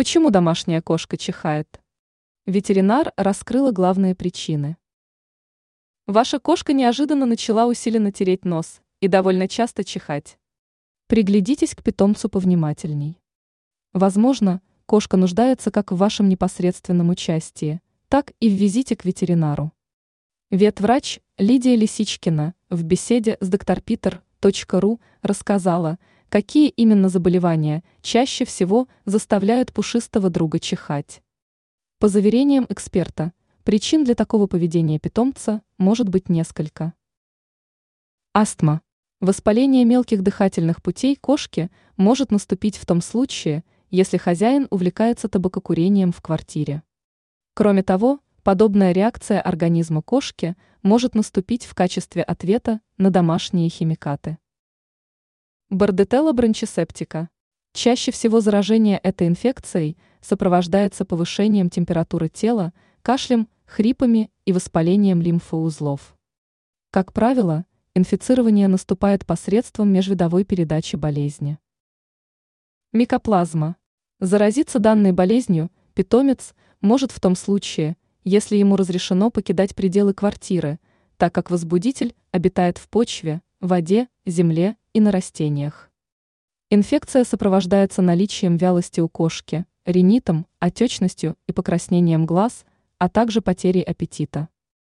Почему домашняя кошка чихает? Ветеринар раскрыла главные причины. Ваша кошка неожиданно начала усиленно тереть нос и довольно часто чихать. Приглядитесь к питомцу повнимательней. Возможно, кошка нуждается как в вашем непосредственном участии, так и в визите к ветеринару. Ветврач Лидия Лисичкина в беседе с drpeter.ru рассказала, какие именно заболевания чаще всего заставляют пушистого друга чихать. По заверениям эксперта, причин для такого поведения питомца может быть несколько. Астма. Воспаление мелких дыхательных путей кошки может наступить в том случае, если хозяин увлекается табакокурением в квартире. Кроме того, подобная реакция организма кошки может наступить в качестве ответа на домашние химикаты. Бардетелла брончисептика. Чаще всего заражение этой инфекцией сопровождается повышением температуры тела, кашлем, хрипами и воспалением лимфоузлов. Как правило, инфицирование наступает посредством межвидовой передачи болезни. Микоплазма. Заразиться данной болезнью питомец может в том случае, если ему разрешено покидать пределы квартиры, так как возбудитель обитает в почве, воде, земле и на растениях. Инфекция сопровождается наличием вялости у кошки, ринитом, отечностью и покраснением глаз, а также потерей аппетита.